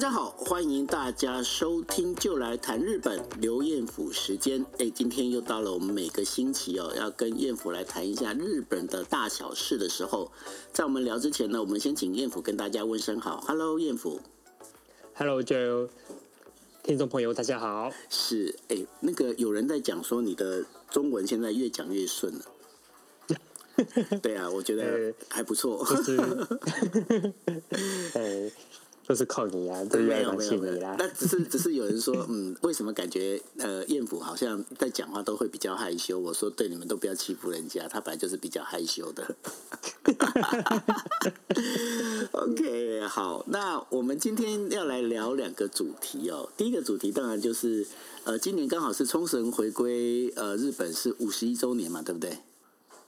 家好，欢迎大家收听，就来谈日本刘彦甫时间。哎，今天又到了我们每个星期哦，要跟彦甫来谈一下日本的大小事的时候。在我们聊之前呢，我们先请彦甫跟大家问声好。Hello，彦甫。Hello，Joe。听众朋友，大家好。是，哎，那个有人在讲说你的中文现在越讲越顺了。对啊，我觉得还不错。呃都是靠你啊，都要感谢你啦。那只是只是有人说，嗯，为什么感觉呃，彦甫好像在讲话都会比较害羞？我说，对，你们都不要欺负人家，他本来就是比较害羞的。OK，好，那我们今天要来聊两个主题哦。第一个主题当然就是呃，今年刚好是冲绳回归呃日本是五十一周年嘛，对不对？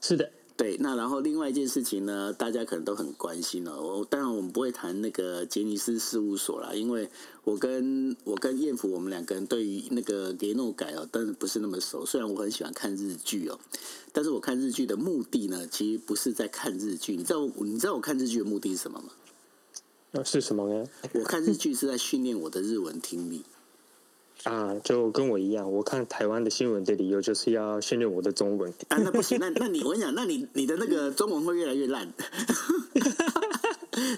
是的。对，那然后另外一件事情呢，大家可能都很关心哦。我当然我们不会谈那个杰尼斯事务所啦，因为我跟我跟艳福我们两个人对于那个芸能界哦，但是不是那么熟。虽然我很喜欢看日剧哦，但是我看日剧的目的呢，其实不是在看日剧。你知道你知道我看日剧的目的是什么吗？那是什么呢？我看日剧是在训练我的日文听力。啊，就跟我一样，我看台湾的新闻的理由就是要训练我的中文。啊，那不行，那那你我跟你讲，那你你的那个中文会越来越烂。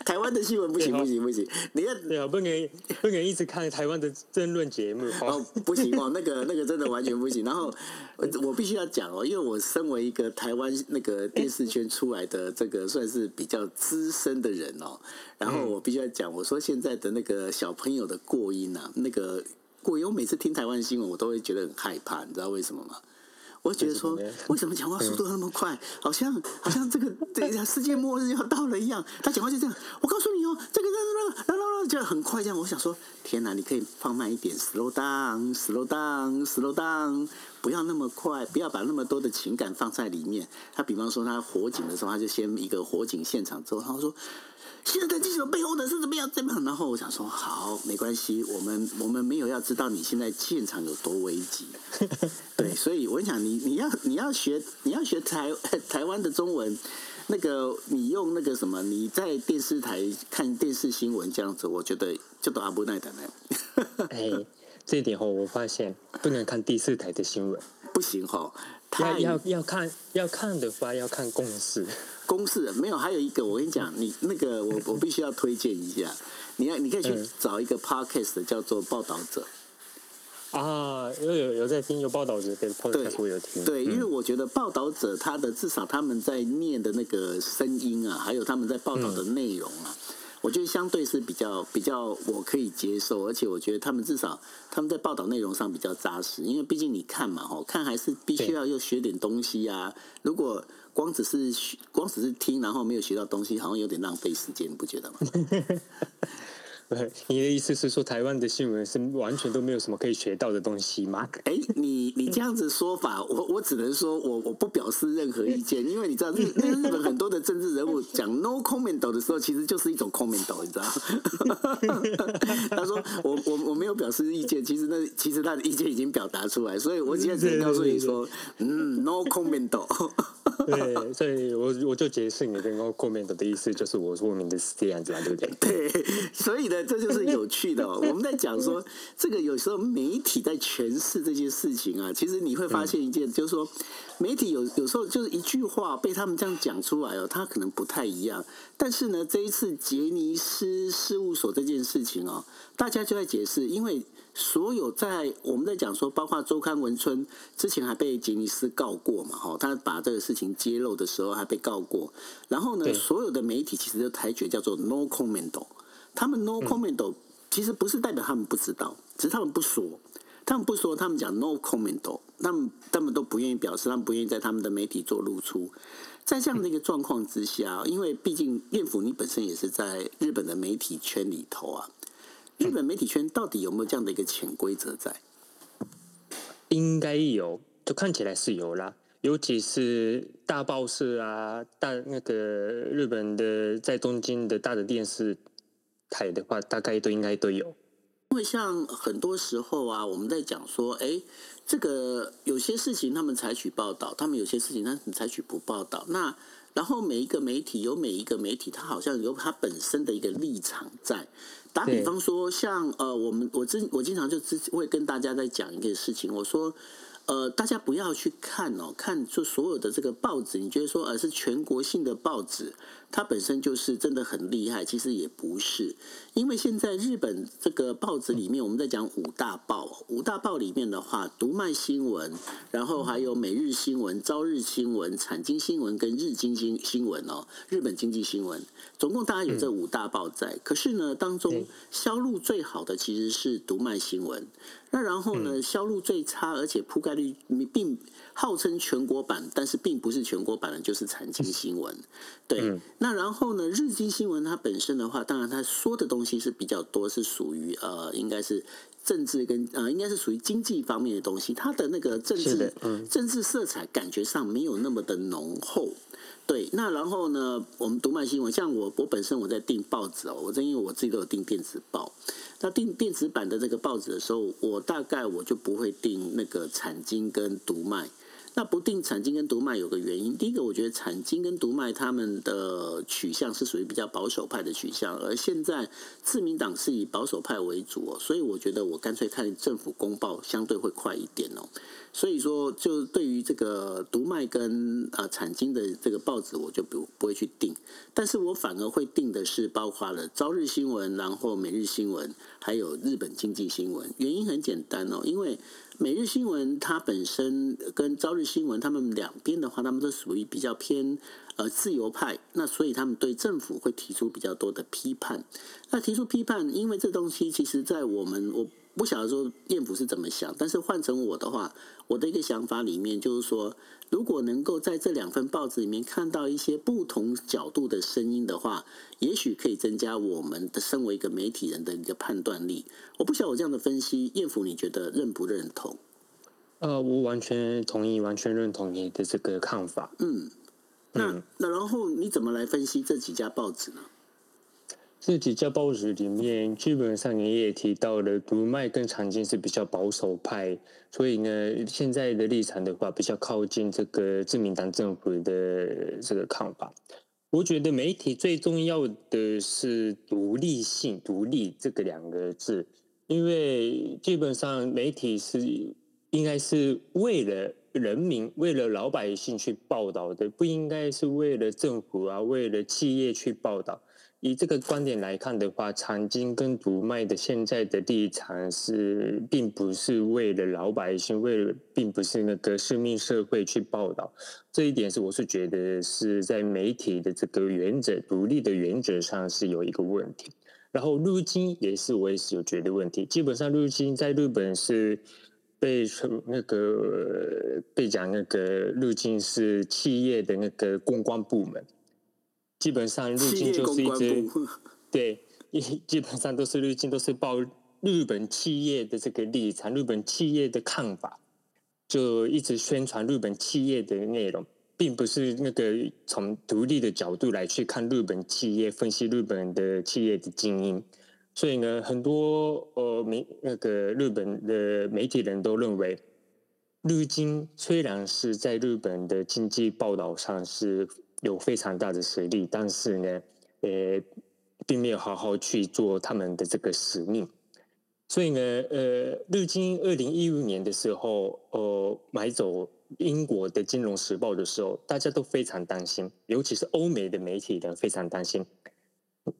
台湾的新闻不行不行不行，你要对啊，不能不能一直看台湾的争论节目哦，不行哦，那个那个真的完全不行。然后我必须要讲哦，因为我身为一个台湾那个电视圈出来的这个算是比较资深的人哦，然后我必须要讲，我说现在的那个小朋友的过音啊，那个。过，因为我每次听台湾新闻，我都会觉得很害怕，你知道为什么吗？我会觉得说，为什么讲话速度那么快，好像好像这个等一下世界末日要到了一样。他讲话就这样，我告诉你哦，这个这个，就很快这样。我想说，天哪，你可以放慢一点，slow down，slow down，slow down，不要那么快，不要把那么多的情感放在里面。他比方说，他火警的时候，他就先一个火警现场之后，他说。现在的记者背后的是怎么样？怎么样？然后我想说，好，没关系，我们我们没有要知道你现在现场有多危急。对，所以我想你你要你要学你要学台台湾的中文，那个你用那个什么，你在电视台看电视新闻这样子，我觉得就都阿不耐的呢。哎，这一点后我发现不能看第四台的新闻，不行哈。要要要看要看的话，要看公式。公式没有，还有一个，我跟你讲，你那个我我必须要推荐一下，你要你可以去找一个 podcast 叫做报道者。啊，因为有有在听有报道者跟 podcast，我有听。对，因为我觉得报道者他的至少他们在念的那个声音啊，还有他们在报道的内容啊。嗯我觉得相对是比较比较我可以接受，而且我觉得他们至少他们在报道内容上比较扎实，因为毕竟你看嘛，吼，看还是必须要又学点东西啊。如果光只是光只是听，然后没有学到东西，好像有点浪费时间，你不觉得吗？你的意思是说，台湾的新闻是完全都没有什么可以学到的东西吗？哎，你你这样子说法，我我只能说我我不表示任何意见，因为你知道日 那日本很多的政治人物讲 no comment 的时候，其实就是一种 comment，你知道？他说我我我没有表示意见，其实那其实他的意见已经表达出来，所以我现在只能告诉你说，嗯，no comment。对，所以我我就解释你的 no comment 的意思，就是我说明的是这样子啊，对不对？对，所以呢。这就是有趣的哦。我们在讲说，这个有时候媒体在诠释这些事情啊，其实你会发现一件，就是说，媒体有有时候就是一句话被他们这样讲出来哦，它可能不太一样。但是呢，这一次杰尼斯事务所这件事情哦，大家就在解释，因为所有在我们在讲说，包括周刊文春之前还被杰尼斯告过嘛，哈，他把这个事情揭露的时候还被告过。然后呢，所有的媒体其实就裁决叫做 no comment。他们 no comment 其实不是代表他们不知道，只是他们不说，他们不说，他们讲 no comment，他们他们都不愿意表示，他们不愿意在他们的媒体做露出。在这样的一个状况之下，因为毕竟彦甫你本身也是在日本的媒体圈里头啊，日本媒体圈到底有没有这样的一个潜规则在？应该有，就看起来是有啦，尤其是大报社啊，大那个日本的在东京的大的电视。台的话，大概都应该都有。因为像很多时候啊，我们在讲说，哎，这个有些事情他们采取报道，他们有些事情他们采取不报道。那然后每一个媒体有每一个媒体，它好像有它本身的一个立场在。打比方说，像呃，我们我经我经常就会跟大家在讲一个事情，我说。呃，大家不要去看哦，看就所有的这个报纸，你觉得说呃是全国性的报纸，它本身就是真的很厉害，其实也不是，因为现在日本这个报纸里面，我们在讲五大报，五大报里面的话，读卖新闻，然后还有每日新闻、朝日新闻、产经新闻跟日经新新闻哦，日本经济新闻，总共大概有这五大报在，可是呢，当中销路最好的其实是读卖新闻。那然后呢，销路最差，而且铺盖率并号称全国版，但是并不是全国版的，就是产经新闻。对，那然后呢，日经新闻它本身的话，当然它说的东西是比较多，是属于呃，应该是政治跟呃，应该是属于经济方面的东西。它的那个政治政治色彩感觉上没有那么的浓厚。对，那然后呢，我们读卖新闻，像我我本身我在订报纸哦，我正因为我自己都有订电子报。那订电子版的这个报纸的时候，我大概我就不会订那个产经跟读卖。那不订产经跟读卖有个原因，第一个我觉得产经跟读卖他们的取向是属于比较保守派的取向，而现在自民党是以保守派为主哦，所以我觉得我干脆看政府公报相对会快一点哦。所以说，就对于这个读卖跟呃产经的这个报纸，我就不不会去订，但是我反而会订的是包括了朝日新闻，然后每日新闻，还有日本经济新闻。原因很简单哦，因为每日新闻它本身跟朝日新闻，他们两边的话，他们都属于比较偏呃自由派，那所以他们对政府会提出比较多的批判。那提出批判，因为这东西其实在我们我。不晓得说燕福是怎么想，但是换成我的话，我的一个想法里面就是说，如果能够在这两份报纸里面看到一些不同角度的声音的话，也许可以增加我们的身为一个媒体人的一个判断力。我不晓得我这样的分析，燕福你觉得认不认同？呃，我完全同意，完全认同你的这个看法。嗯，那、嗯、那然后你怎么来分析这几家报纸呢？自己家报纸里面，基本上你也提到了，读卖跟产经是比较保守派，所以呢，现在的立场的话，比较靠近这个自民党政府的这个看法。我觉得媒体最重要的是独立性，独立这个两个字，因为基本上媒体是应该是为了人民、为了老百姓去报道的，不应该是为了政府啊、为了企业去报道。以这个观点来看的话，长经跟读卖的现在的立场是，并不是为了老百姓，为了并不是那个市民社会去报道。这一点是我是觉得是在媒体的这个原则独立的原则上是有一个问题。然后日经也是我也是有觉得问题。基本上日经在日本是被那个被讲那个日经是企业的那个公关部门。基本上日经就是一直 对，基本上都是日经都是报日本企业的这个立场，日本企业的看法，就一直宣传日本企业的内容，并不是那个从独立的角度来去看日本企业，分析日本的企业的经营。所以呢，很多呃媒那个日本的媒体人都认为，日经虽然是在日本的经济报道上是。有非常大的实力，但是呢，呃，并没有好好去做他们的这个使命。所以呢，呃，日经二零一五年的时候，呃，买走英国的《金融时报》的时候，大家都非常担心，尤其是欧美的媒体人非常担心，《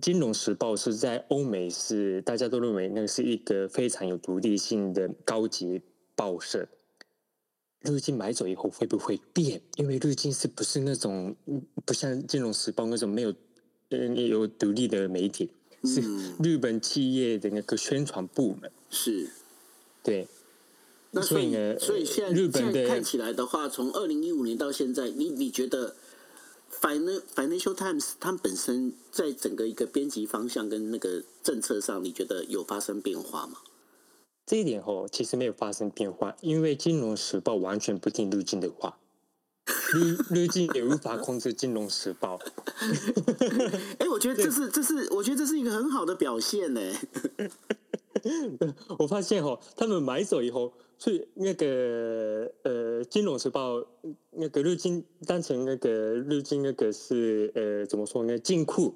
金融时报》是在欧美是大家都认为那是一个非常有独立性的高级报社。日经买走以后会不会变？因为日经是不是那种不像《金融时报》那种没有呃有独立的媒体，是日本企业的那个宣传部门。是，对。那所以呢？所以现在日本的看起来的话，从二零一五年到现在，你你觉得 Financial Times 它本身在整个一个编辑方向跟那个政策上，你觉得有发生变化吗？这一点哦，其实没有发生变化，因为《金融时报》完全不听日经的话，日日经也无法控制《金融时报》。哎，我觉得这是这是，我觉得这是一个很好的表现呢。我发现哦，他们买走以后，去那个呃《金融时报》那个日经当成那个日经那个是呃怎么说呢？金库。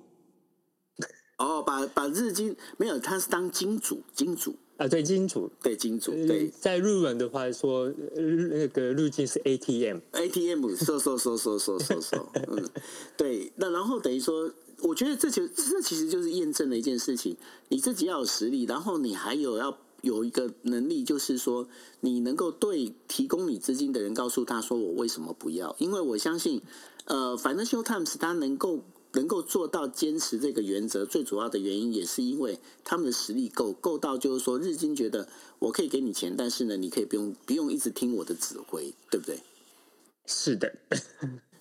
哦，把把日经没有，他是当金主，金主啊，对，金主，对，金主，对，在日文的话说，那个路径是 ATM，ATM，收收收收收收收，嗯，对，那然后等于说，我觉得这就这其实就是验证了一件事情，你自己要有实力，然后你还有要有一个能力，就是说你能够对提供你资金的人告诉他说，我为什么不要？因为我相信，呃，Financial Times 他能够。能够做到坚持这个原则，最主要的原因也是因为他们的实力够够到，就是说日经觉得我可以给你钱，但是呢，你可以不用不用一直听我的指挥，对不对？是的，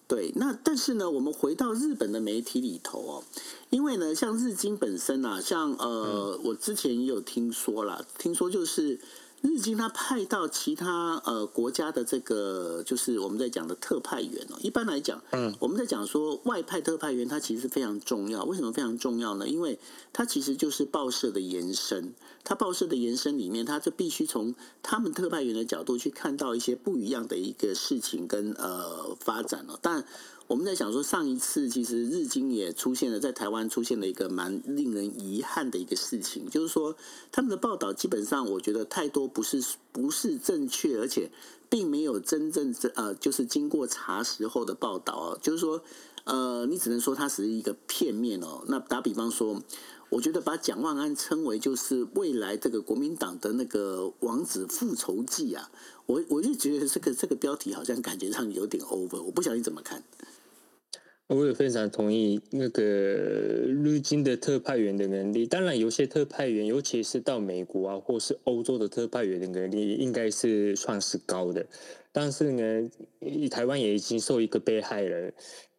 对。那但是呢，我们回到日本的媒体里头哦，因为呢，像日经本身啊，像呃，嗯、我之前也有听说啦，听说就是。日经他派到其他呃国家的这个，就是我们在讲的特派员哦。一般来讲，嗯，我们在讲说外派特派员，他其实非常重要。为什么非常重要呢？因为他其实就是报社的延伸。他报社的延伸里面，他就必须从他们特派员的角度去看到一些不一样的一个事情跟呃发展哦。但我们在想说，上一次其实日经也出现了，在台湾出现了一个蛮令人遗憾的一个事情，就是说他们的报道基本上，我觉得太多不是不是正确，而且并没有真正呃，就是经过查实后的报道哦。就是说，呃，你只能说它是一个片面哦。那打比方说，我觉得把蒋万安称为就是未来这个国民党的那个王子复仇记啊，我我就觉得这个这个标题好像感觉上有点 over，我不晓得你怎么看。我也非常同意那个日经的特派员的能力。当然，有些特派员，尤其是到美国啊，或是欧洲的特派员的能力，应该是算是高的。但是呢，台湾也已经受一个被害人。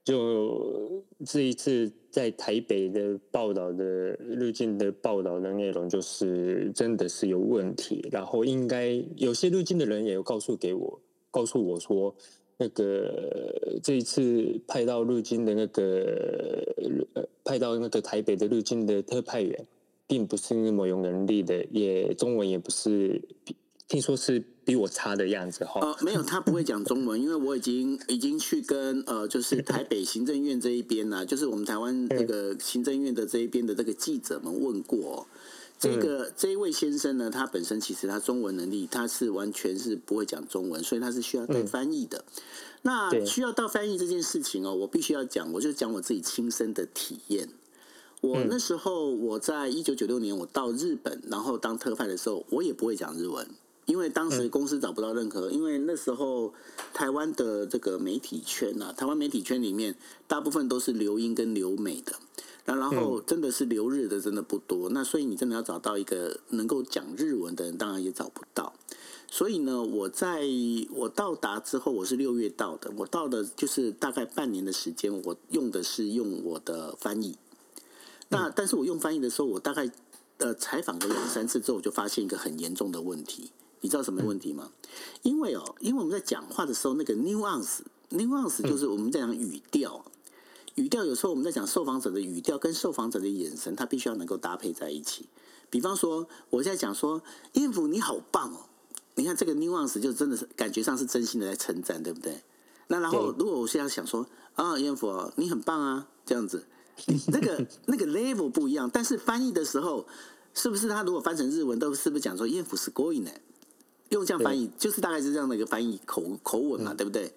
就这一次在台北的报道的日经的报道的内容，就是真的是有问题。然后，应该有些日经的人也有告诉给我，告诉我说。那个这一次派到日军的那个呃，派到那个台北的日军的特派员，并不是那么有能力的，也中文也不是，听说是比我差的样子哈。呃，没有，他不会讲中文，因为我已经已经去跟呃，就是台北行政院这一边呢，就是我们台湾那个行政院的这一边的这个记者们问过。这个这一位先生呢，他本身其实他中文能力他是完全是不会讲中文，所以他是需要带翻译的。嗯、那需要到翻译这件事情哦，我必须要讲，我就讲我自己亲身的体验。我那时候我在一九九六年我到日本，然后当特派的时候，我也不会讲日文，因为当时公司找不到任何，因为那时候台湾的这个媒体圈啊，台湾媒体圈里面大部分都是留英跟留美的。那然后真的是留日的真的不多，那所以你真的要找到一个能够讲日文的人，当然也找不到。所以呢，我在我到达之后，我是六月到的，我到的就是大概半年的时间，我用的是用我的翻译。那但是我用翻译的时候，我大概呃采访个两三次之后，我就发现一个很严重的问题。你知道什么问题吗？因为哦，因为我们在讲话的时候，那个 nuance，nuance 就是我们在讲语调。语调有时候我们在讲受访者的语调跟受访者的眼神，他必须要能够搭配在一起。比方说，我现在讲说，彦福你好棒哦，你看这个 nuance 就真的是感觉上是真心的在称赞，对不对？那然后如果我现在想说啊，彦福你很棒啊，这样子，那个那个 level 不一样。但是翻译的时候，是不是他如果翻成日文，都是不是讲说彦福すごい呢？用这样翻译，就是大概是这样的一个翻译口口吻嘛，对不对？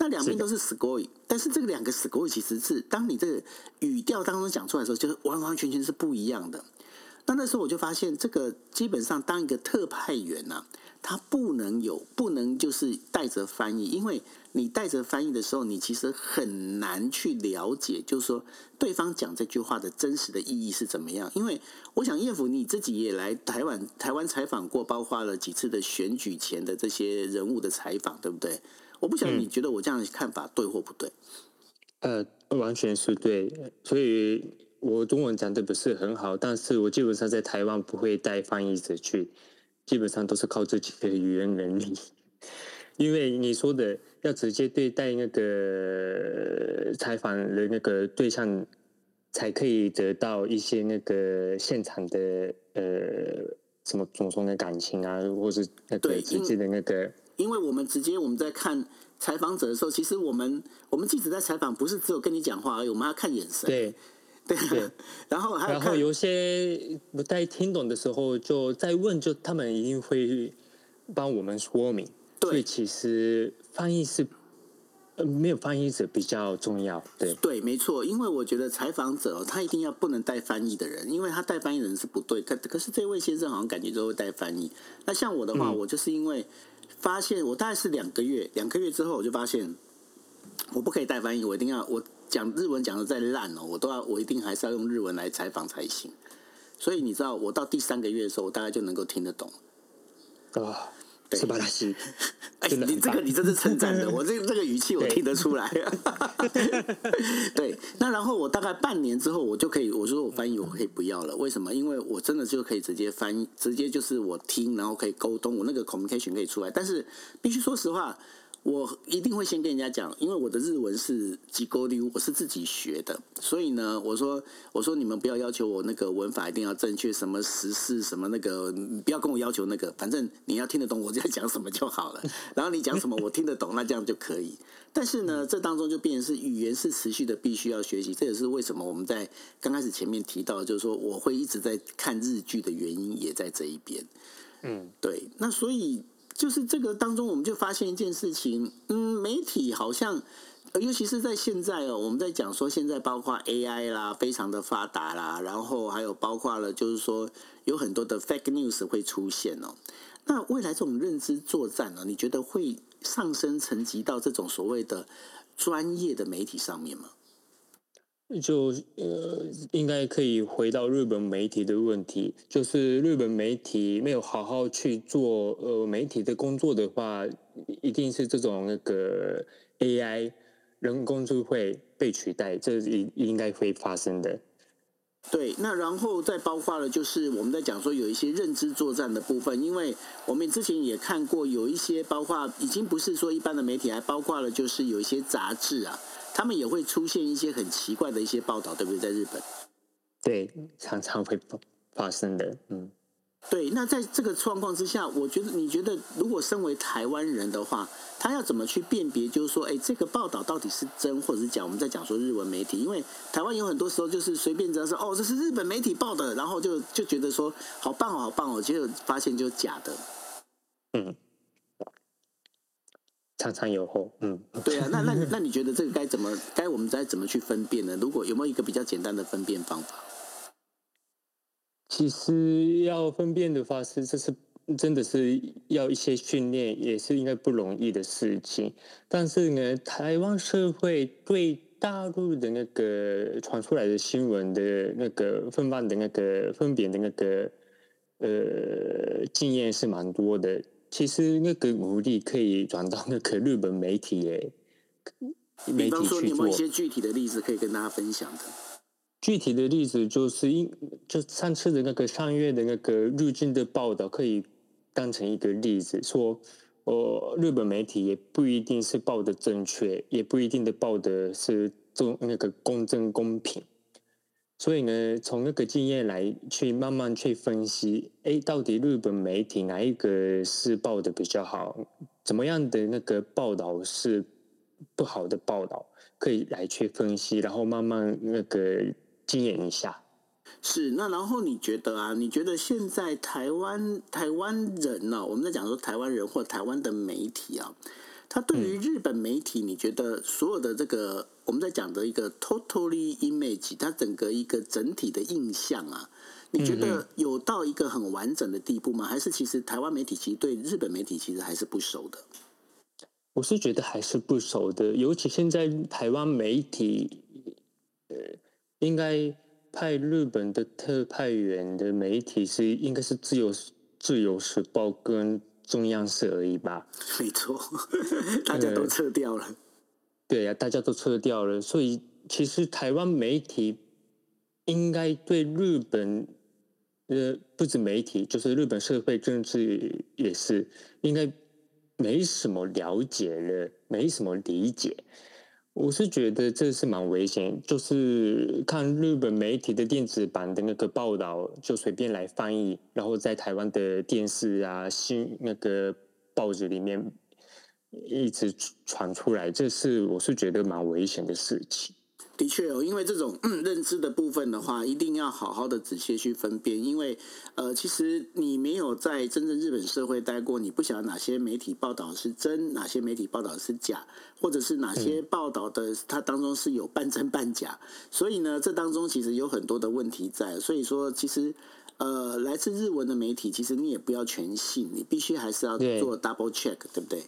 那两边都是すごい，但是这个两个すごい其实是当你这个语调当中讲出来的时候，就是完完全全是不一样的。那那时候我就发现，这个基本上当一个特派员呐、啊，他不能有不能就是带着翻译，因为你带着翻译的时候，你其实很难去了解，就是说对方讲这句话的真实的意义是怎么样。因为我想彦福你自己也来台湾台湾采访过，包括了几次的选举前的这些人物的采访，对不对？ 我不晓得你觉得我这样的看法对或不对？呃，完全是对。所以我中文讲的不是很好，但是我基本上在台湾不会带翻译者去，基本上都是靠自己的语言能力。因为你说的要直接对待那个采访的那个对象，才可以得到一些那个现场的呃什么种种的感情啊，或是那个直接的那个因，因为我们直接我们在看采访者的时候，其实我们我们记者在采访不是只有跟你讲话而已，我们要看眼神。对。对，然后还有然后有些不太听懂的时候，就再问，就他们一定会帮我们说明。对，所以其实翻译是呃没有翻译者比较重要。对，对，没错，因为我觉得采访者他一定要不能带翻译的人，因为他带翻译的人是不对。可可是这位先生好像感觉都会带翻译。那像我的话，嗯、我就是因为发现我大概是两个月，两个月之后我就发现我不可以带翻译，我一定要我。讲日文讲的再烂哦，我都要我一定还是要用日文来采访才行。所以你知道，我到第三个月的时候，我大概就能够听得懂。啊，是巴拉西。哎，你这个你这是称赞的，我这这个语气我听得出来。对，那然后我大概半年之后，我就可以，我说我翻译我可以不要了。为什么？因为我真的就可以直接翻译，直接就是我听，然后可以沟通，我那个 communication 可以出来。但是必须说实话。我一定会先跟人家讲，因为我的日文是机构的，我是自己学的，所以呢，我说我说你们不要要求我那个文法一定要正确，什么时事什么那个，不要跟我要求那个，反正你要听得懂我在讲什么就好了。然后你讲什么我听得懂，那这样就可以。但是呢，这当中就变成是语言是持续的，必须要学习。这也是为什么我们在刚开始前面提到，就是说我会一直在看日剧的原因，也在这一边。嗯，对。那所以。就是这个当中，我们就发现一件事情，嗯，媒体好像，尤其是在现在哦，我们在讲说现在包括 AI 啦，非常的发达啦，然后还有包括了，就是说有很多的 fake news 会出现哦。那未来这种认知作战呢，你觉得会上升层级到这种所谓的专业的媒体上面吗？就呃，应该可以回到日本媒体的问题，就是日本媒体没有好好去做呃媒体的工作的话，一定是这种那个 AI 人工智慧被取代，这应应该会发生的。对，那然后再包括了，就是我们在讲说有一些认知作战的部分，因为我们之前也看过有一些，包括已经不是说一般的媒体，还包括了就是有一些杂志啊。他们也会出现一些很奇怪的一些报道，对不对？在日本，对，常常会发生的。嗯，对。那在这个状况之下，我觉得，你觉得，如果身为台湾人的话，他要怎么去辨别？就是说，哎，这个报道到底是真，或者是假？我们在讲说日文媒体，因为台湾有很多时候就是随便只要说，哦，这是日本媒体报的，然后就就觉得说好棒哦，好棒哦，结果发现就是假的。嗯。常常有后，嗯，对啊，那那那你觉得这个该怎么该我们该怎么去分辨呢？如果有没有一个比较简单的分辨方法？其实要分辨的话，是这是真的是要一些训练，也是应该不容易的事情。但是呢，台湾社会对大陆的那个传出来的新闻的那个分辨的那个分辨的那个呃经验是蛮多的。其实那个努力可以转到那个日本媒体诶，媒体去做。比方说，有没有一些具体的例子可以跟大家分享的？具体的例子就是，因就上次的那个上月的那个日经的报道，可以当成一个例子，说，呃，日本媒体也不一定是报的正确，也不一定的报的是中那个公正公平。所以呢，从那个经验来去慢慢去分析，哎，到底日本媒体哪一个是报的比较好？怎么样的那个报道是不好的报道？可以来去分析，然后慢慢那个经验一下。是，那然后你觉得啊？你觉得现在台湾台湾人呢、啊？我们在讲说台湾人或台湾的媒体啊。他对于日本媒体，你觉得所有的这个我们在讲的一个 totally image，它整个一个整体的印象啊，你觉得有到一个很完整的地步吗？还是其实台湾媒体其实对日本媒体其实还是不熟的？我是觉得还是不熟的，尤其现在台湾媒体，呃，应该派日本的特派员的媒体是应该是自由自由时报跟。中央社而已吧，没错，大家都撤掉了。对呀、大家都撤掉了，所以其实台湾媒体应该对日本，呃，不止媒体，就是日本社会政治也是应该没什么了解了，没什么理解。我是觉得这是蛮危险，就是看日本媒体的电子版的那个报道，就随便来翻译，然后在台湾的电视啊、新那个报纸里面一直传出来，这是我是觉得蛮危险的事情。的确哦，因为这种、嗯、认知的部分的话，一定要好好的仔细去分辨。因为呃，其实你没有在真正日本社会待过，你不晓得哪些媒体报道是真，哪些媒体报道是假，或者是哪些报道的它当中是有半真半假。所以呢，这当中其实有很多的问题在。所以说，其实呃，来自日文的媒体，其实你也不要全信，你必须还是要做 double check，对，对不对？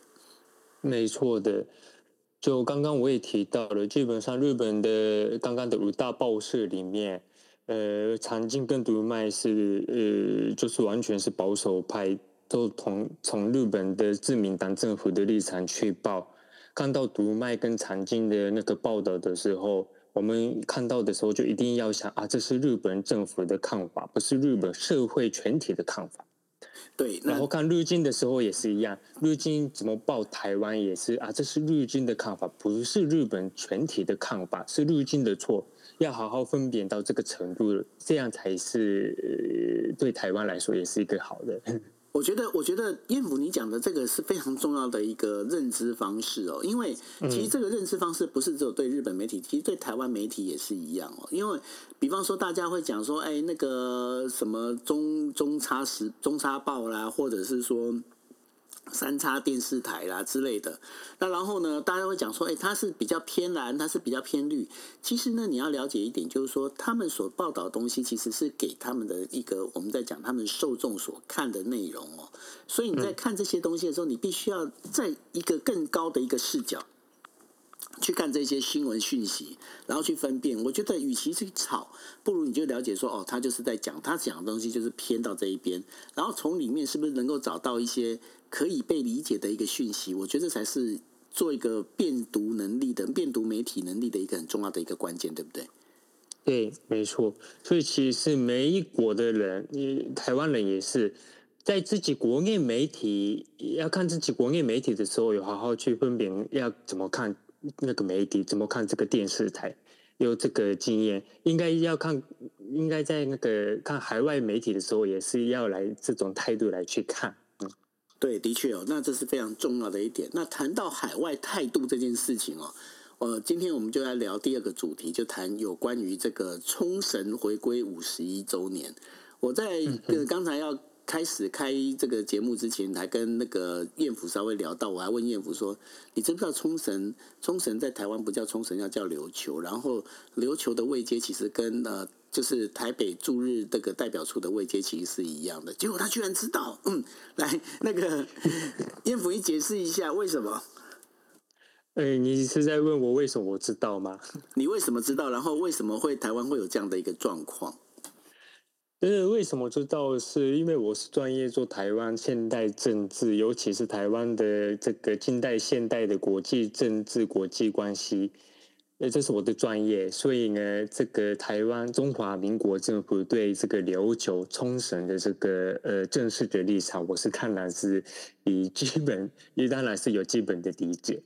没错的。就刚刚我也提到了，基本上日本的刚刚的五大报社里面，呃，长今跟读卖是呃，就是完全是保守派，都从从日本的自民党政府的立场去报。看到读卖跟长今的那个报道的时候，我们看到的时候就一定要想啊，这是日本政府的看法，不是日本社会全体的看法。对，然后看日军的时候也是一样，日军怎么报台湾也是啊，这是日军的看法，不是日本全体的看法，是日军的错，要好好分辨到这个程度，这样才是、对台湾来说也是一个好的。我觉得，我觉得燕甫你讲的这个是非常重要的一个认知方式哦，因为其实这个认知方式不是只有对日本媒体，其实对台湾媒体也是一样哦。因为比方说，大家会讲说，哎，那个什么中中差时中差报啦，或者是说。三叉电视台啦之类的，那然后呢，大家会讲说，哎，它是比较偏蓝，它是比较偏绿。其实呢，你要了解一点，就是说，他们所报道的东西，其实是给他们的一个我们在讲他们受众所看的内容哦。所以你在看这些东西的时候，你必须要在一个更高的一个视角。去看这些新闻讯息，然后去分辨。我觉得，与其去吵，不如你就了解说，哦，他就是在讲，他讲的东西就是偏到这一边，然后从里面是不是能够找到一些可以被理解的一个讯息？我觉得才是做一个辨读能力的、辨读媒体能力的一个很重要的一个关键，对不对？对，没错。所以，其实是每一国的人，你台湾人也是在自己国内媒体要看自己国内媒体的时候，有好好去分辨要怎么看。那个媒体怎么看这个电视台？有这个经验，应该要看，应该在那个看海外媒体的时候，也是要来这种态度来去看。嗯，对，的确哦，那这是非常重要的一点。那谈到海外态度这件事情哦，呃，今天我们就来聊第二个主题，就谈有关于这个冲绳回归五十一周年。我在呃刚才要。开始开这个节目之前，还跟那个彦甫稍微聊到，我还问彦甫说：“你知不知道冲绳？冲绳在台湾不叫冲绳，要叫琉球。然后琉球的位阶其实跟呃，就是台北驻日这个代表处的位阶其实是一样的。结果他居然知道，嗯，来那个燕福，你解释一下为什么？哎、欸，你是在问我为什么我知道吗？你为什么知道？然后为什么会台湾会有这样的一个状况？”就是为什么知道？是因为我是专业做台湾现代政治，尤其是台湾的这个近代现代的国际政治、国际关系，呃，这是我的专业。所以呢，这个台湾中华民国政府对这个琉球冲绳的这个呃正式的立场，我是看来是以基本，也当然是有基本的理解。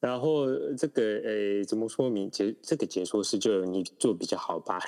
然后这个呃，怎么说明解这个解说是就你做比较好吧？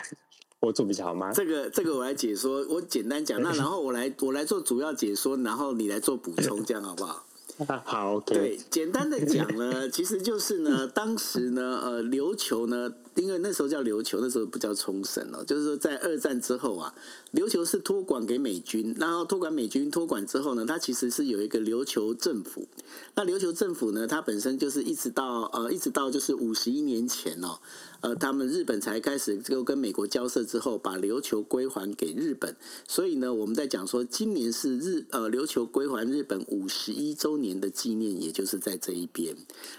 我做比较好吗？这个这个我来解说，我简单讲，那然后我来我来做主要解说，然后你来做补充，这样好不好？好，okay. 对，简单的讲呢，其实就是呢，当时呢，呃，琉球呢。因为那时候叫琉球，那时候不叫冲绳哦。就是说，在二战之后啊，琉球是托管给美军，然后托管美军托管之后呢，它其实是有一个琉球政府。那琉球政府呢，它本身就是一直到呃，一直到就是五十一年前哦，呃，他们日本才开始就跟美国交涉之后，把琉球归还给日本。所以呢，我们在讲说，今年是日呃琉球归还日本五十一周年的纪念，也就是在这一边。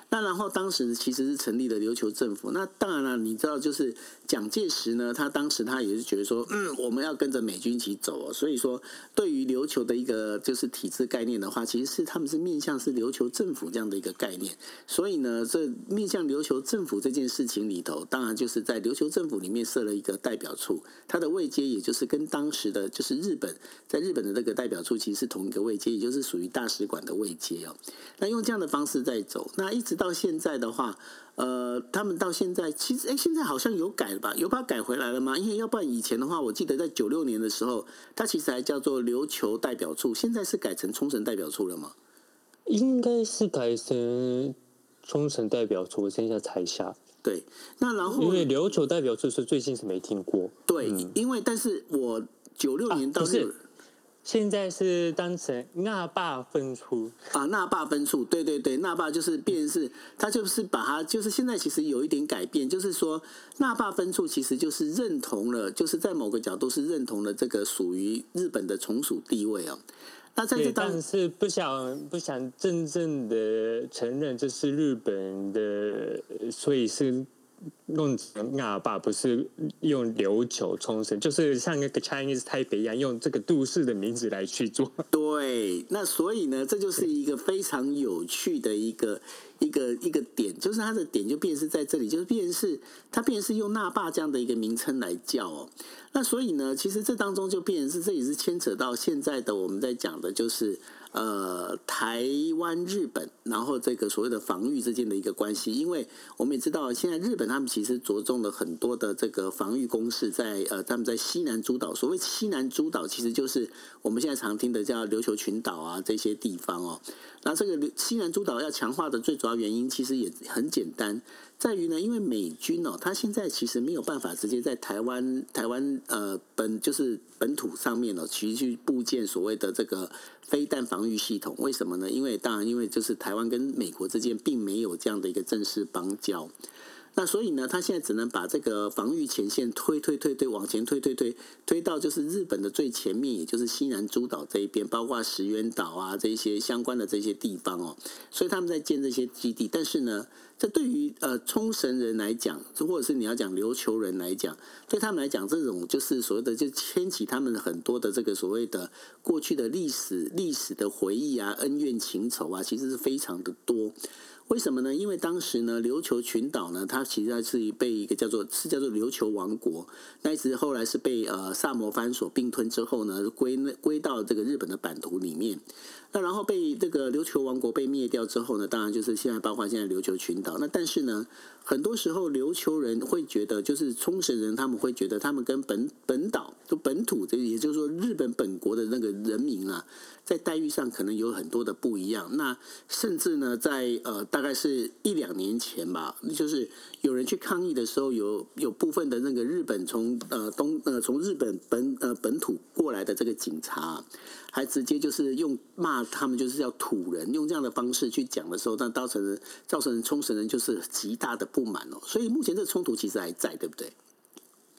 那然后当时其实是成立了琉球政府。那当然了，你知道，就是蒋介石呢，他当时他也是觉得说，嗯，我们要跟着美军一起走哦。所以说，对于琉球的一个就是体制概念的话，其实是他们是面向是琉球政府这样的一个概念。所以呢，这面向琉球政府这件事情里头，当然就是在琉球政府里面设了一个代表处，它的位阶也就是跟当时的就是日本在日本的那个代表处其实是同一个位阶，也就是属于大使馆的位阶哦。那用这样的方式在走，那一直到现在的话，呃，他们到现在其实，哎，现在好像有改了吧？有把它改回来了吗？因为要不然以前的话，我记得在九六年的时候，它其实还叫做琉球代表处，现在是改成冲绳代表处了吗？应该是改成冲绳代表处，我现在查一下。对，那然后因为琉球代表处是最近是没听过。对，嗯、因为但是我九六年到、啊、是。现在是当成那霸分处啊，那霸分处，对对对，那霸就是变是，他就是把它，就是现在其实有一点改变，就是说那霸分处其实就是认同了，就是在某个角度是认同了这个属于日本的从属地位啊。那在这当但是不想不想真正的承认这是日本的，所以是。弄成那霸不是用琉球冲绳，就是像那个 Chinese 台北一样，用这个都市的名字来去做。对，那所以呢，这就是一个非常有趣的一个一个一个点，就是它的点就变是在这里，就是变是它变是用那霸这样的一个名称来叫哦。那所以呢，其实这当中就变是这也是牵扯到现在的我们在讲的，就是。呃，台湾、日本，然后这个所谓的防御之间的一个关系，因为我们也知道，现在日本他们其实着重了很多的这个防御攻势在，在呃，他们在西南诸岛。所谓西南诸岛，其实就是我们现在常听的叫琉球群岛啊这些地方哦。那这个西南诸岛要强化的最主要原因，其实也很简单。在于呢，因为美军哦，他现在其实没有办法直接在台湾台湾呃本就是本土上面哦，其实去部建所谓的这个飞弹防御系统。为什么呢？因为当然，因为就是台湾跟美国之间并没有这样的一个正式邦交。那所以呢，他现在只能把这个防御前线推推推推往前推推推推到就是日本的最前面，也就是西南诸岛这一边，包括石垣岛啊这些相关的这些地方哦。所以他们在建这些基地，但是呢，这对于呃冲绳人来讲，或者是你要讲琉球人来讲，对他们来讲，这种就是所谓的就牵起他们很多的这个所谓的过去的历史历史的回忆啊、恩怨情仇啊，其实是非常的多。为什么呢？因为当时呢，琉球群岛呢，它其实是被一个叫做是叫做琉球王国，那一直后来是被呃萨摩藩所并吞之后呢，归归到这个日本的版图里面。那然后被这个琉球王国被灭掉之后呢，当然就是现在包括现在琉球群岛。那但是呢，很多时候琉球人会觉得，就是冲绳人他们会觉得，他们跟本本岛就本土这也就是说日本本国的那个人民啊，在待遇上可能有很多的不一样。那甚至呢，在呃大概是一两年前吧，就是有人去抗议的时候，有有部分的那个日本从呃东呃从日本本呃本土过来的这个警察。还直接就是用骂他们，就是要土人，用这样的方式去讲的时候，那造成造成冲绳人就是极大的不满哦。所以目前这个冲突其实还在，对不对？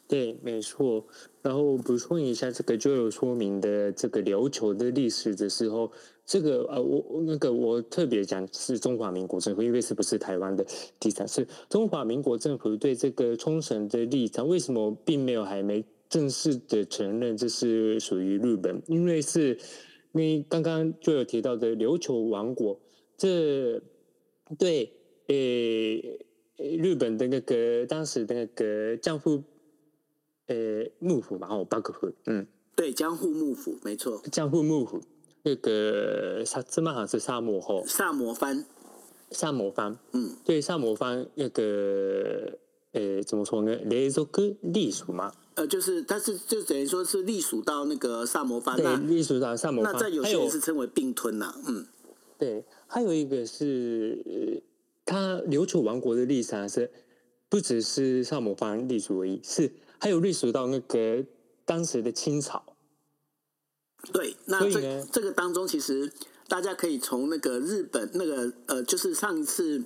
对，没错。然后补充一下，这个就有说明的这个琉球的历史的时候，这个呃，我那个我特别讲是中华民国政府，因为是不是台湾的立场，是中华民国政府对这个冲绳的立场，为什么并没有还没？正式的承认这是属于日本，因为是因为刚刚就有提到的琉球王国，这对诶日本的那个当时的那个江户诶幕府嘛，哦，幕府，嗯，对，江户幕府没错，江户幕府那个萨兹曼好像是萨摩吼，萨摩藩，萨摩藩，嗯，对，萨摩藩那个诶怎么说呢？连属隶属嘛。呃，就是，但是就等于说是隶属到那个萨摩藩，对，隶属到萨摩藩。那在有些人是称为并吞呐，嗯，对。还有一个是，他琉球王国的历史是不只是萨摩藩隶属而已，是还有隶属到那个当时的清朝。对，那这这个当中，其实大家可以从那个日本那个呃，就是上一次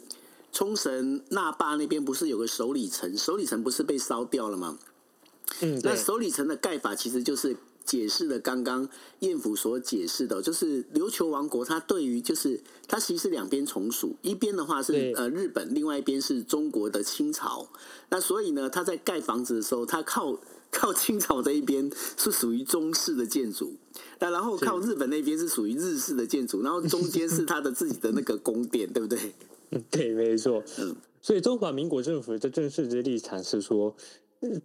冲绳那霸那边不是有个首里城，首里城不是被烧掉了吗？嗯，那首里城的盖法其实就是解释了刚刚彦甫所解释的，就是琉球王国，它对于就是它其实是两边从属，一边的话是呃日本，另外一边是中国的清朝。那所以呢，他在盖房子的时候，他靠靠清朝这一边是属于中式的建筑，那然后靠日本那边是属于日式的建筑，然后中间是他的自己的那个宫殿，对不对？对，没错。嗯，所以中华民国政府的正式的立场是说。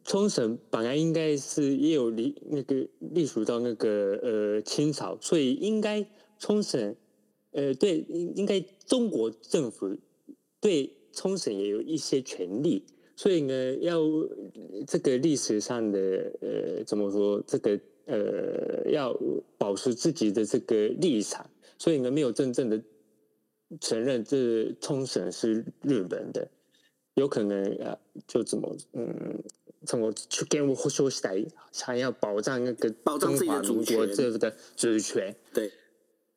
冲绳本来应该是也有隶那个隶属到那个呃清朝，所以应该冲绳呃对应应该中国政府对冲绳也有一些权利，所以呢要这个历史上的呃怎么说这个呃要保持自己的这个立场，所以呢没有真正的承认这冲绳是日本的，有可能啊就怎么嗯。从我去跟我说起来，想要保障那个中华民国这的主权，对，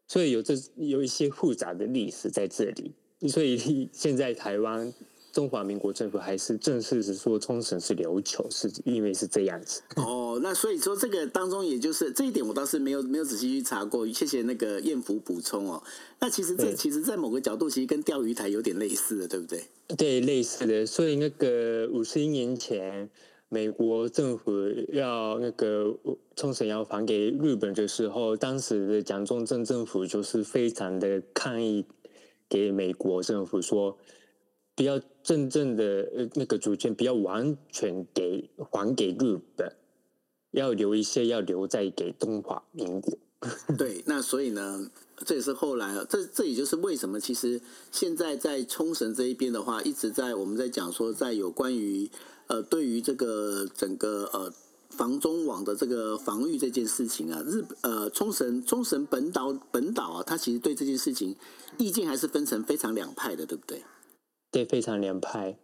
所以有这有一些复杂的历史在这里，所以现在台湾中华民国政府还是正式是说冲绳是琉球，是因为是这样子。哦，那所以说这个当中，也就是这一点，我倒是没有没有仔细去查过。谢谢那个艳福补充哦。那其实这其实，在某个角度，其实跟钓鱼台有点类似的，对不对？对，类似的。所以那个五十一年前。美国政府要那个冲绳要还给日本的时候，当时的蒋中正政府就是非常的抗议，给美国政府说，不要真正的呃那个主权不要完全给还给日本，要留一些要留在给中华民国。对，那所以呢，这也是后来，这这也就是为什么其实现在在冲绳这一边的话，一直在我们在讲说，在有关于。呃，对于这个整个呃防中网的这个防御这件事情啊，日呃冲绳冲绳本岛本岛啊，它其实对这件事情意见还是分成非常两派的，对不对？对，非常两派。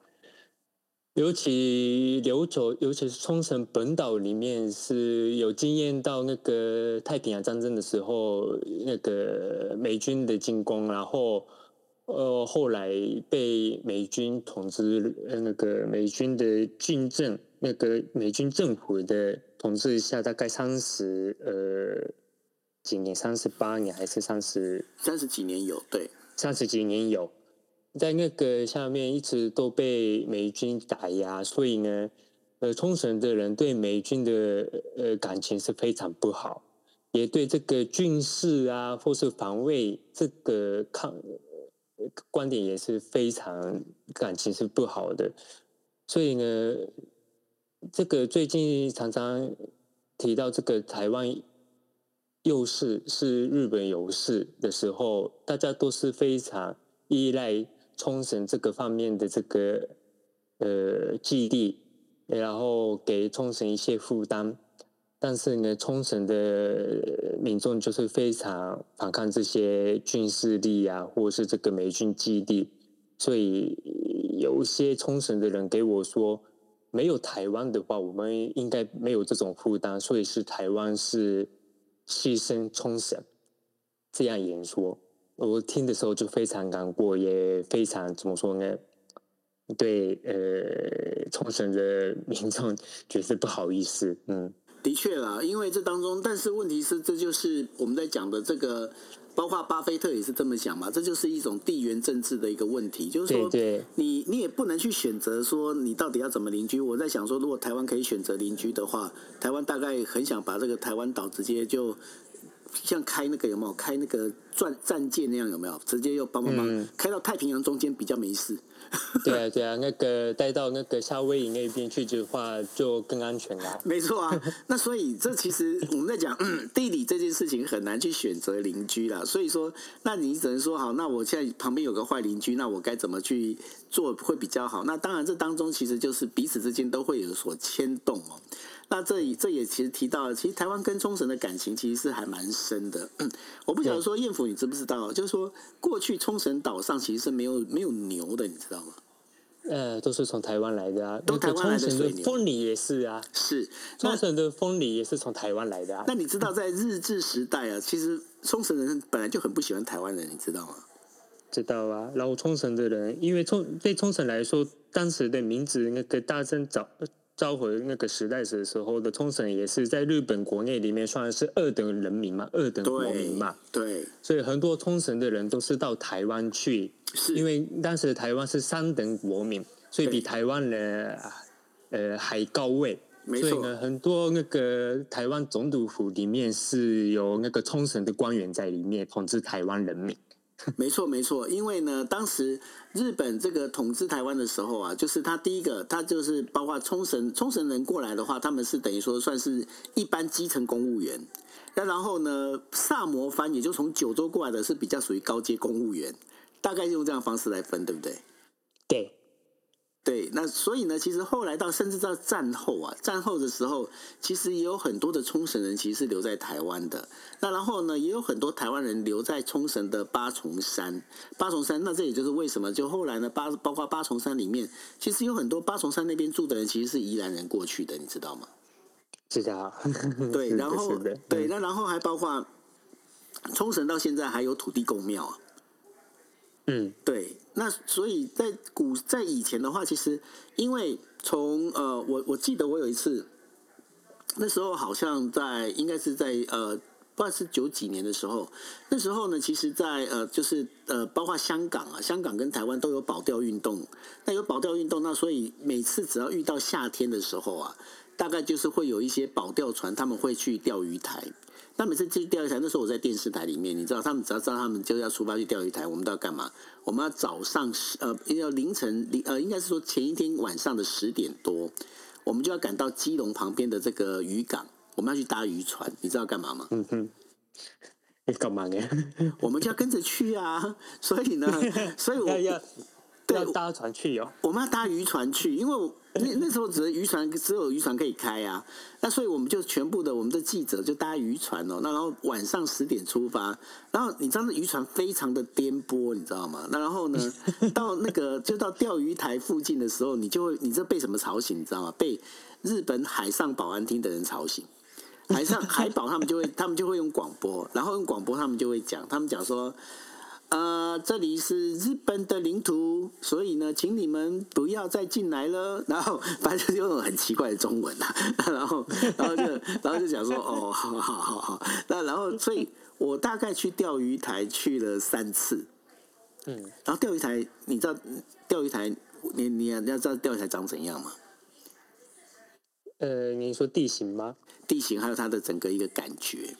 尤其琉球，尤其是冲绳本岛里面是有经验到那个太平洋战争的时候，那个美军的进攻，然后。呃，后来被美军统治，那个美军的军政，那个美军政府的统治下，大概三十呃几年，三十八年还是三十三十几年有，对，三十几年有，在那个下面一直都被美军打压，所以呢，呃，冲绳的人对美军的呃感情是非常不好，也对这个军事啊或是防卫这个抗。观点也是非常感情是不好的，所以呢，这个最近常常提到这个台湾优势是日本优势的时候，大家都是非常依赖冲绳这个方面的这个呃基地，然后给冲绳一些负担。但是呢，冲绳的民众就是非常反抗这些军事力啊，或是这个美军基地，所以有些冲绳的人给我说，没有台湾的话，我们应该没有这种负担，所以是台湾是牺牲冲绳，这样演说，我听的时候就非常难过，也非常怎么说呢？对，呃，冲绳的民众 觉得不好意思，嗯。的确啦，因为这当中，但是问题是，这就是我们在讲的这个，包括巴菲特也是这么讲嘛，这就是一种地缘政治的一个问题，就是说，你你也不能去选择说你到底要怎么邻居。我在想说，如果台湾可以选择邻居的话，台湾大概很想把这个台湾岛直接就像开那个有没有开那个战战舰那样有没有，直接又帮帮忙开到太平洋中间比较没事。对啊，对啊，那个带到那个夏威夷那边去的话，就更安全了。没错啊，那所以这其实我们在讲、嗯、地理这件事情很难去选择邻居啦。所以说，那你只能说好，那我现在旁边有个坏邻居，那我该怎么去做会比较好？那当然，这当中其实就是彼此之间都会有所牵动哦。那这这也其实提到了，其实台湾跟冲绳的感情其实是还蛮深的。嗯、我不晓得说艳福你知不知道？就是说过去冲绳岛上其实是没有没有牛的，你知道吗？呃，都是从台湾来的啊。都台湾来的水牛。冲绳的凤梨也是啊。是。冲绳的凤梨也是从台湾来的啊。那你知道在日治时代啊，其实冲绳人本来就很不喜欢台湾人，你知道吗？知道啊。然后冲绳的人，因为冲对冲绳来说，当时的名字那个大正早。昭和那个时代的时候的冲绳也是在日本国内里面算是二等人民嘛，二等国民嘛。对，所以很多冲绳的人都是到台湾去，是因为当时台湾是三等国民，所以比台湾人呃还高位。所以呢，很多那个台湾总督府里面是有那个冲绳的官员在里面统治台湾人民。没错，没错，因为呢，当时日本这个统治台湾的时候啊，就是他第一个，他就是包括冲绳，冲绳人过来的话，他们是等于说算是一般基层公务员。那然后呢，萨摩藩也就从九州过来的是比较属于高阶公务员，大概用这样方式来分，对不对？对。对，那所以呢，其实后来到甚至到战后啊，战后的时候，其实也有很多的冲绳人其实是留在台湾的。那然后呢，也有很多台湾人留在冲绳的八重山。八重山，那这也就是为什么就后来呢，八包括八重山里面，其实有很多八重山那边住的人其实是宜兰人过去的，你知道吗？知道。对，然后的对，那然后还包括冲绳到现在还有土地公庙啊。嗯，对，那所以在古在以前的话，其实因为从呃，我我记得我有一次，那时候好像在应该是在呃，不知道是九几年的时候，那时候呢，其实在，呃，就是呃，包括香港啊，香港跟台湾都有保钓运动，那有保钓运动，那所以每次只要遇到夏天的时候啊，大概就是会有一些保钓船，他们会去钓鱼台。那每次去钓鱼台，那时候我在电视台里面，你知道，他们只要知道他们就要出发去钓鱼台，我们都要干嘛？我们要早上呃，要凌晨呃，应该是说前一天晚上的十点多，我们就要赶到基隆旁边的这个渔港，我们要去搭渔船，你知道干嘛吗？嗯哼，你 干嘛呢？我们就要跟着去啊！所以呢，所以我要要搭船去哦，我们要搭渔船去，因为。那那时候只是渔船，只有渔船可以开啊。那所以我们就全部的我们的记者就搭渔船哦。那然后晚上十点出发，然后你知道那渔船非常的颠簸，你知道吗？那然后呢，到那个就到钓鱼台附近的时候，你就会你知道被什么吵醒？你知道吗？被日本海上保安厅的人吵醒。海上海保他们就会他们就会用广播，然后用广播他们就会讲，他们讲说。呃，这里是日本的领土，所以呢，请你们不要再进来了。然后反正就用很奇怪的中文啊，然后然后就然后就讲说，哦，好好好好。那然后，所以我大概去钓鱼台去了三次。嗯，然后钓鱼台，你知道钓鱼台，你你要知道钓鱼台长怎样吗？呃，你说地形吗？地形还有它的整个一个感觉。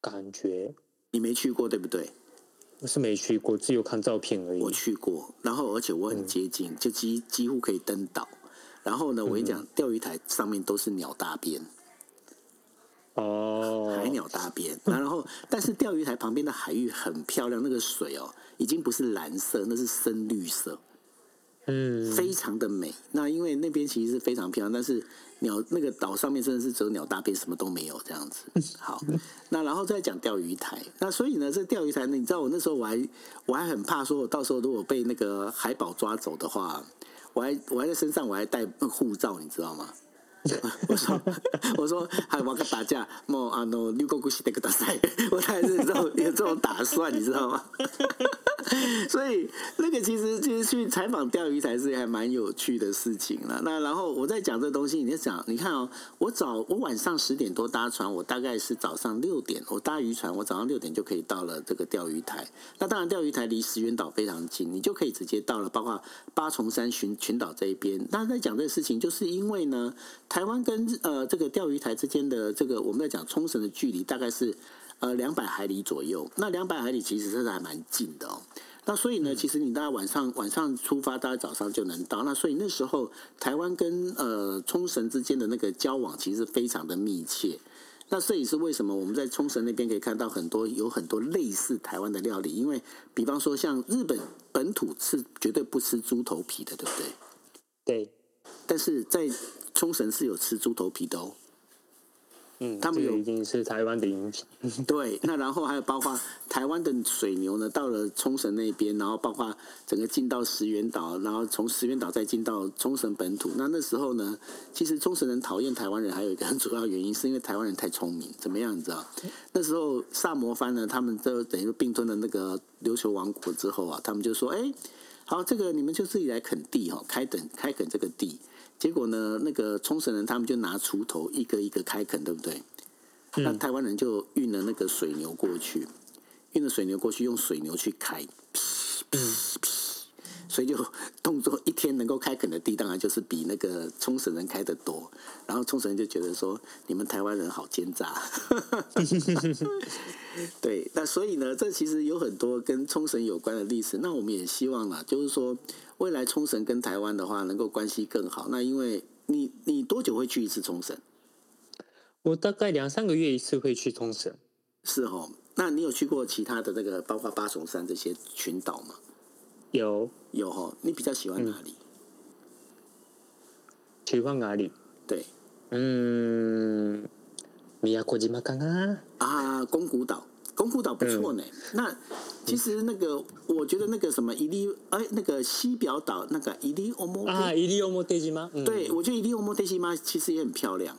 感觉？你没去过，对不对？我是没去过，只有看照片而已。我去过，然后而且我很接近，嗯、就几几乎可以登岛。然后呢，我跟你讲，嗯、钓鱼台上面都是鸟大便。哦，海鸟大便。然后，但是钓鱼台旁边的海域很漂亮，那个水哦，已经不是蓝色，那是深绿色。嗯，非常的美。那因为那边其实是非常漂亮，但是鸟那个岛上面真的是只有鸟大便，什么都没有这样子。好，那然后再讲钓鱼台。那所以呢，这钓鱼台呢，你知道我那时候我还我还很怕说，我到时候如果被那个海宝抓走的话，我还我还在身上我还带护照，你知道吗？我说 我说还玩个打架，莫啊诺六个故事那个大赛，我还是有这种有这种打算，你知道吗？所以那个其实其实去采访钓鱼台是还蛮有趣的事情了。那然后我在讲这东西，你在讲，你看哦，我早我晚上十点多搭船，我大概是早上六点我搭渔船，我早上六点就可以到了这个钓鱼台。那当然钓鱼台离石原岛非常近，你就可以直接到了，包括八重山群群岛这一边。那在讲这个事情，就是因为呢，台湾跟呃这个钓鱼台之间的这个我们在讲冲绳的距离大概是。呃，两百海里左右，那两百海里其实是还蛮近的哦。那所以呢，其实你大概晚上晚上出发，大概早上就能到。那所以那时候台湾跟呃冲绳之间的那个交往其实非常的密切。那这也是为什么我们在冲绳那边可以看到很多有很多类似台湾的料理，因为比方说像日本本土是绝对不吃猪头皮的，对不对？对。但是在冲绳是有吃猪头皮的哦。嗯，他们有已经是台湾的饮品。对，那然后还有包括台湾的水牛呢，到了冲绳那边，然后包括整个进到石垣岛，然后从石垣岛再进到冲绳本土。那那时候呢，其实冲绳人讨厌台湾人，还有一个很主要原因，是因为台湾人太聪明。怎么样？你知道？那时候萨摩藩呢，他们就等于并吞了那个琉球王国之后啊，他们就说：“哎，好，这个你们就自己来垦地哈，开垦开垦这个地。”结果呢，那个冲绳人他们就拿锄头一个一个开垦，对不对？那台湾人就运了那个水牛过去，运了水牛过去，用水牛去开，所以就动作一天能够开垦的地，当然就是比那个冲绳人开的多。然后冲绳人就觉得说，你们台湾人好奸诈。对，那所以呢，这其实有很多跟冲绳有关的历史。那我们也希望啦，就是说未来冲绳跟台湾的话，能够关系更好。那因为你你多久会去一次冲绳？我大概两三个月一次会去冲绳，是哦。那你有去过其他的那个，包括八重山这些群岛吗？有有哦。你比较喜欢哪里？嗯、喜欢哪里？对，嗯，宫古岛かな啊，宫古岛，宫古岛不错呢。嗯、那其实那个，我觉得那个什么伊利，哎，那个西表岛那个伊利欧莫啊，伊利欧莫德吉吗？对，我觉得伊利欧莫德吉吗，其实也很漂亮。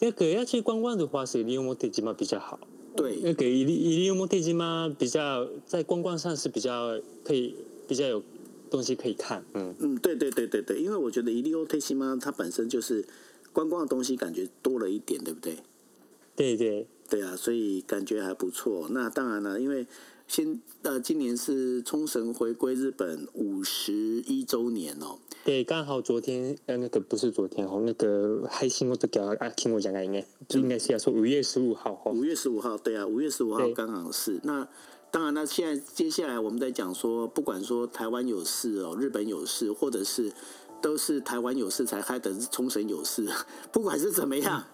那个要去观光的话，是西表岛比较好。对，那个西西表岛比较在观光上是比较可以比较有东西可以看。嗯嗯，对对对对对，因为我觉得西表岛它本身就是观光的东西感觉多了一点，对不对？对对对啊，所以感觉还不错。那当然了，因为。先呃，今年是冲绳回归日本五十一周年哦。对，刚好昨天呃，那个不是昨天哦，那个还新我都叫啊，听我讲啊，应该就应该是要说五月十五号哦。五月十五号，对啊，五月十五号刚好是。那当然，那现在接下来我们在讲说，不管说台湾有事哦，日本有事，或者是。都是台湾有事才害得冲绳有事，不管是怎么样，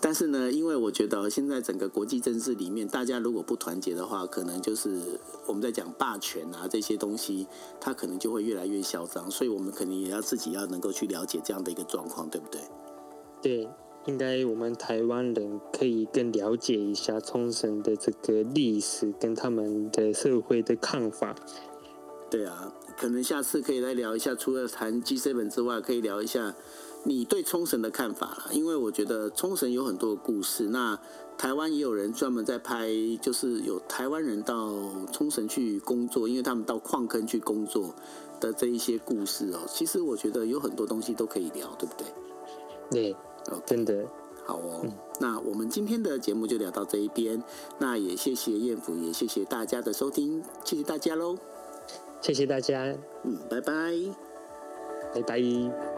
但是呢，因为我觉得现在整个国际政治里面，大家如果不团结的话，可能就是我们在讲霸权啊这些东西，它可能就会越来越嚣张，所以我们肯定也要自己要能够去了解这样的一个状况，对不对？对，应该我们台湾人可以更了解一下冲绳的这个历史跟他们的社会的看法。对啊。可能下次可以来聊一下，除了谈 G7 之外，可以聊一下你对冲绳的看法了。因为我觉得冲绳有很多的故事，那台湾也有人专门在拍，就是有台湾人到冲绳去工作，因为他们到矿坑去工作的这一些故事哦。其实我觉得有很多东西都可以聊，对不对？对，哦，真的好哦。嗯、那我们今天的节目就聊到这一边，那也谢谢燕府，也谢谢大家的收听，谢谢大家喽。谢谢大家，嗯，拜拜，拜拜。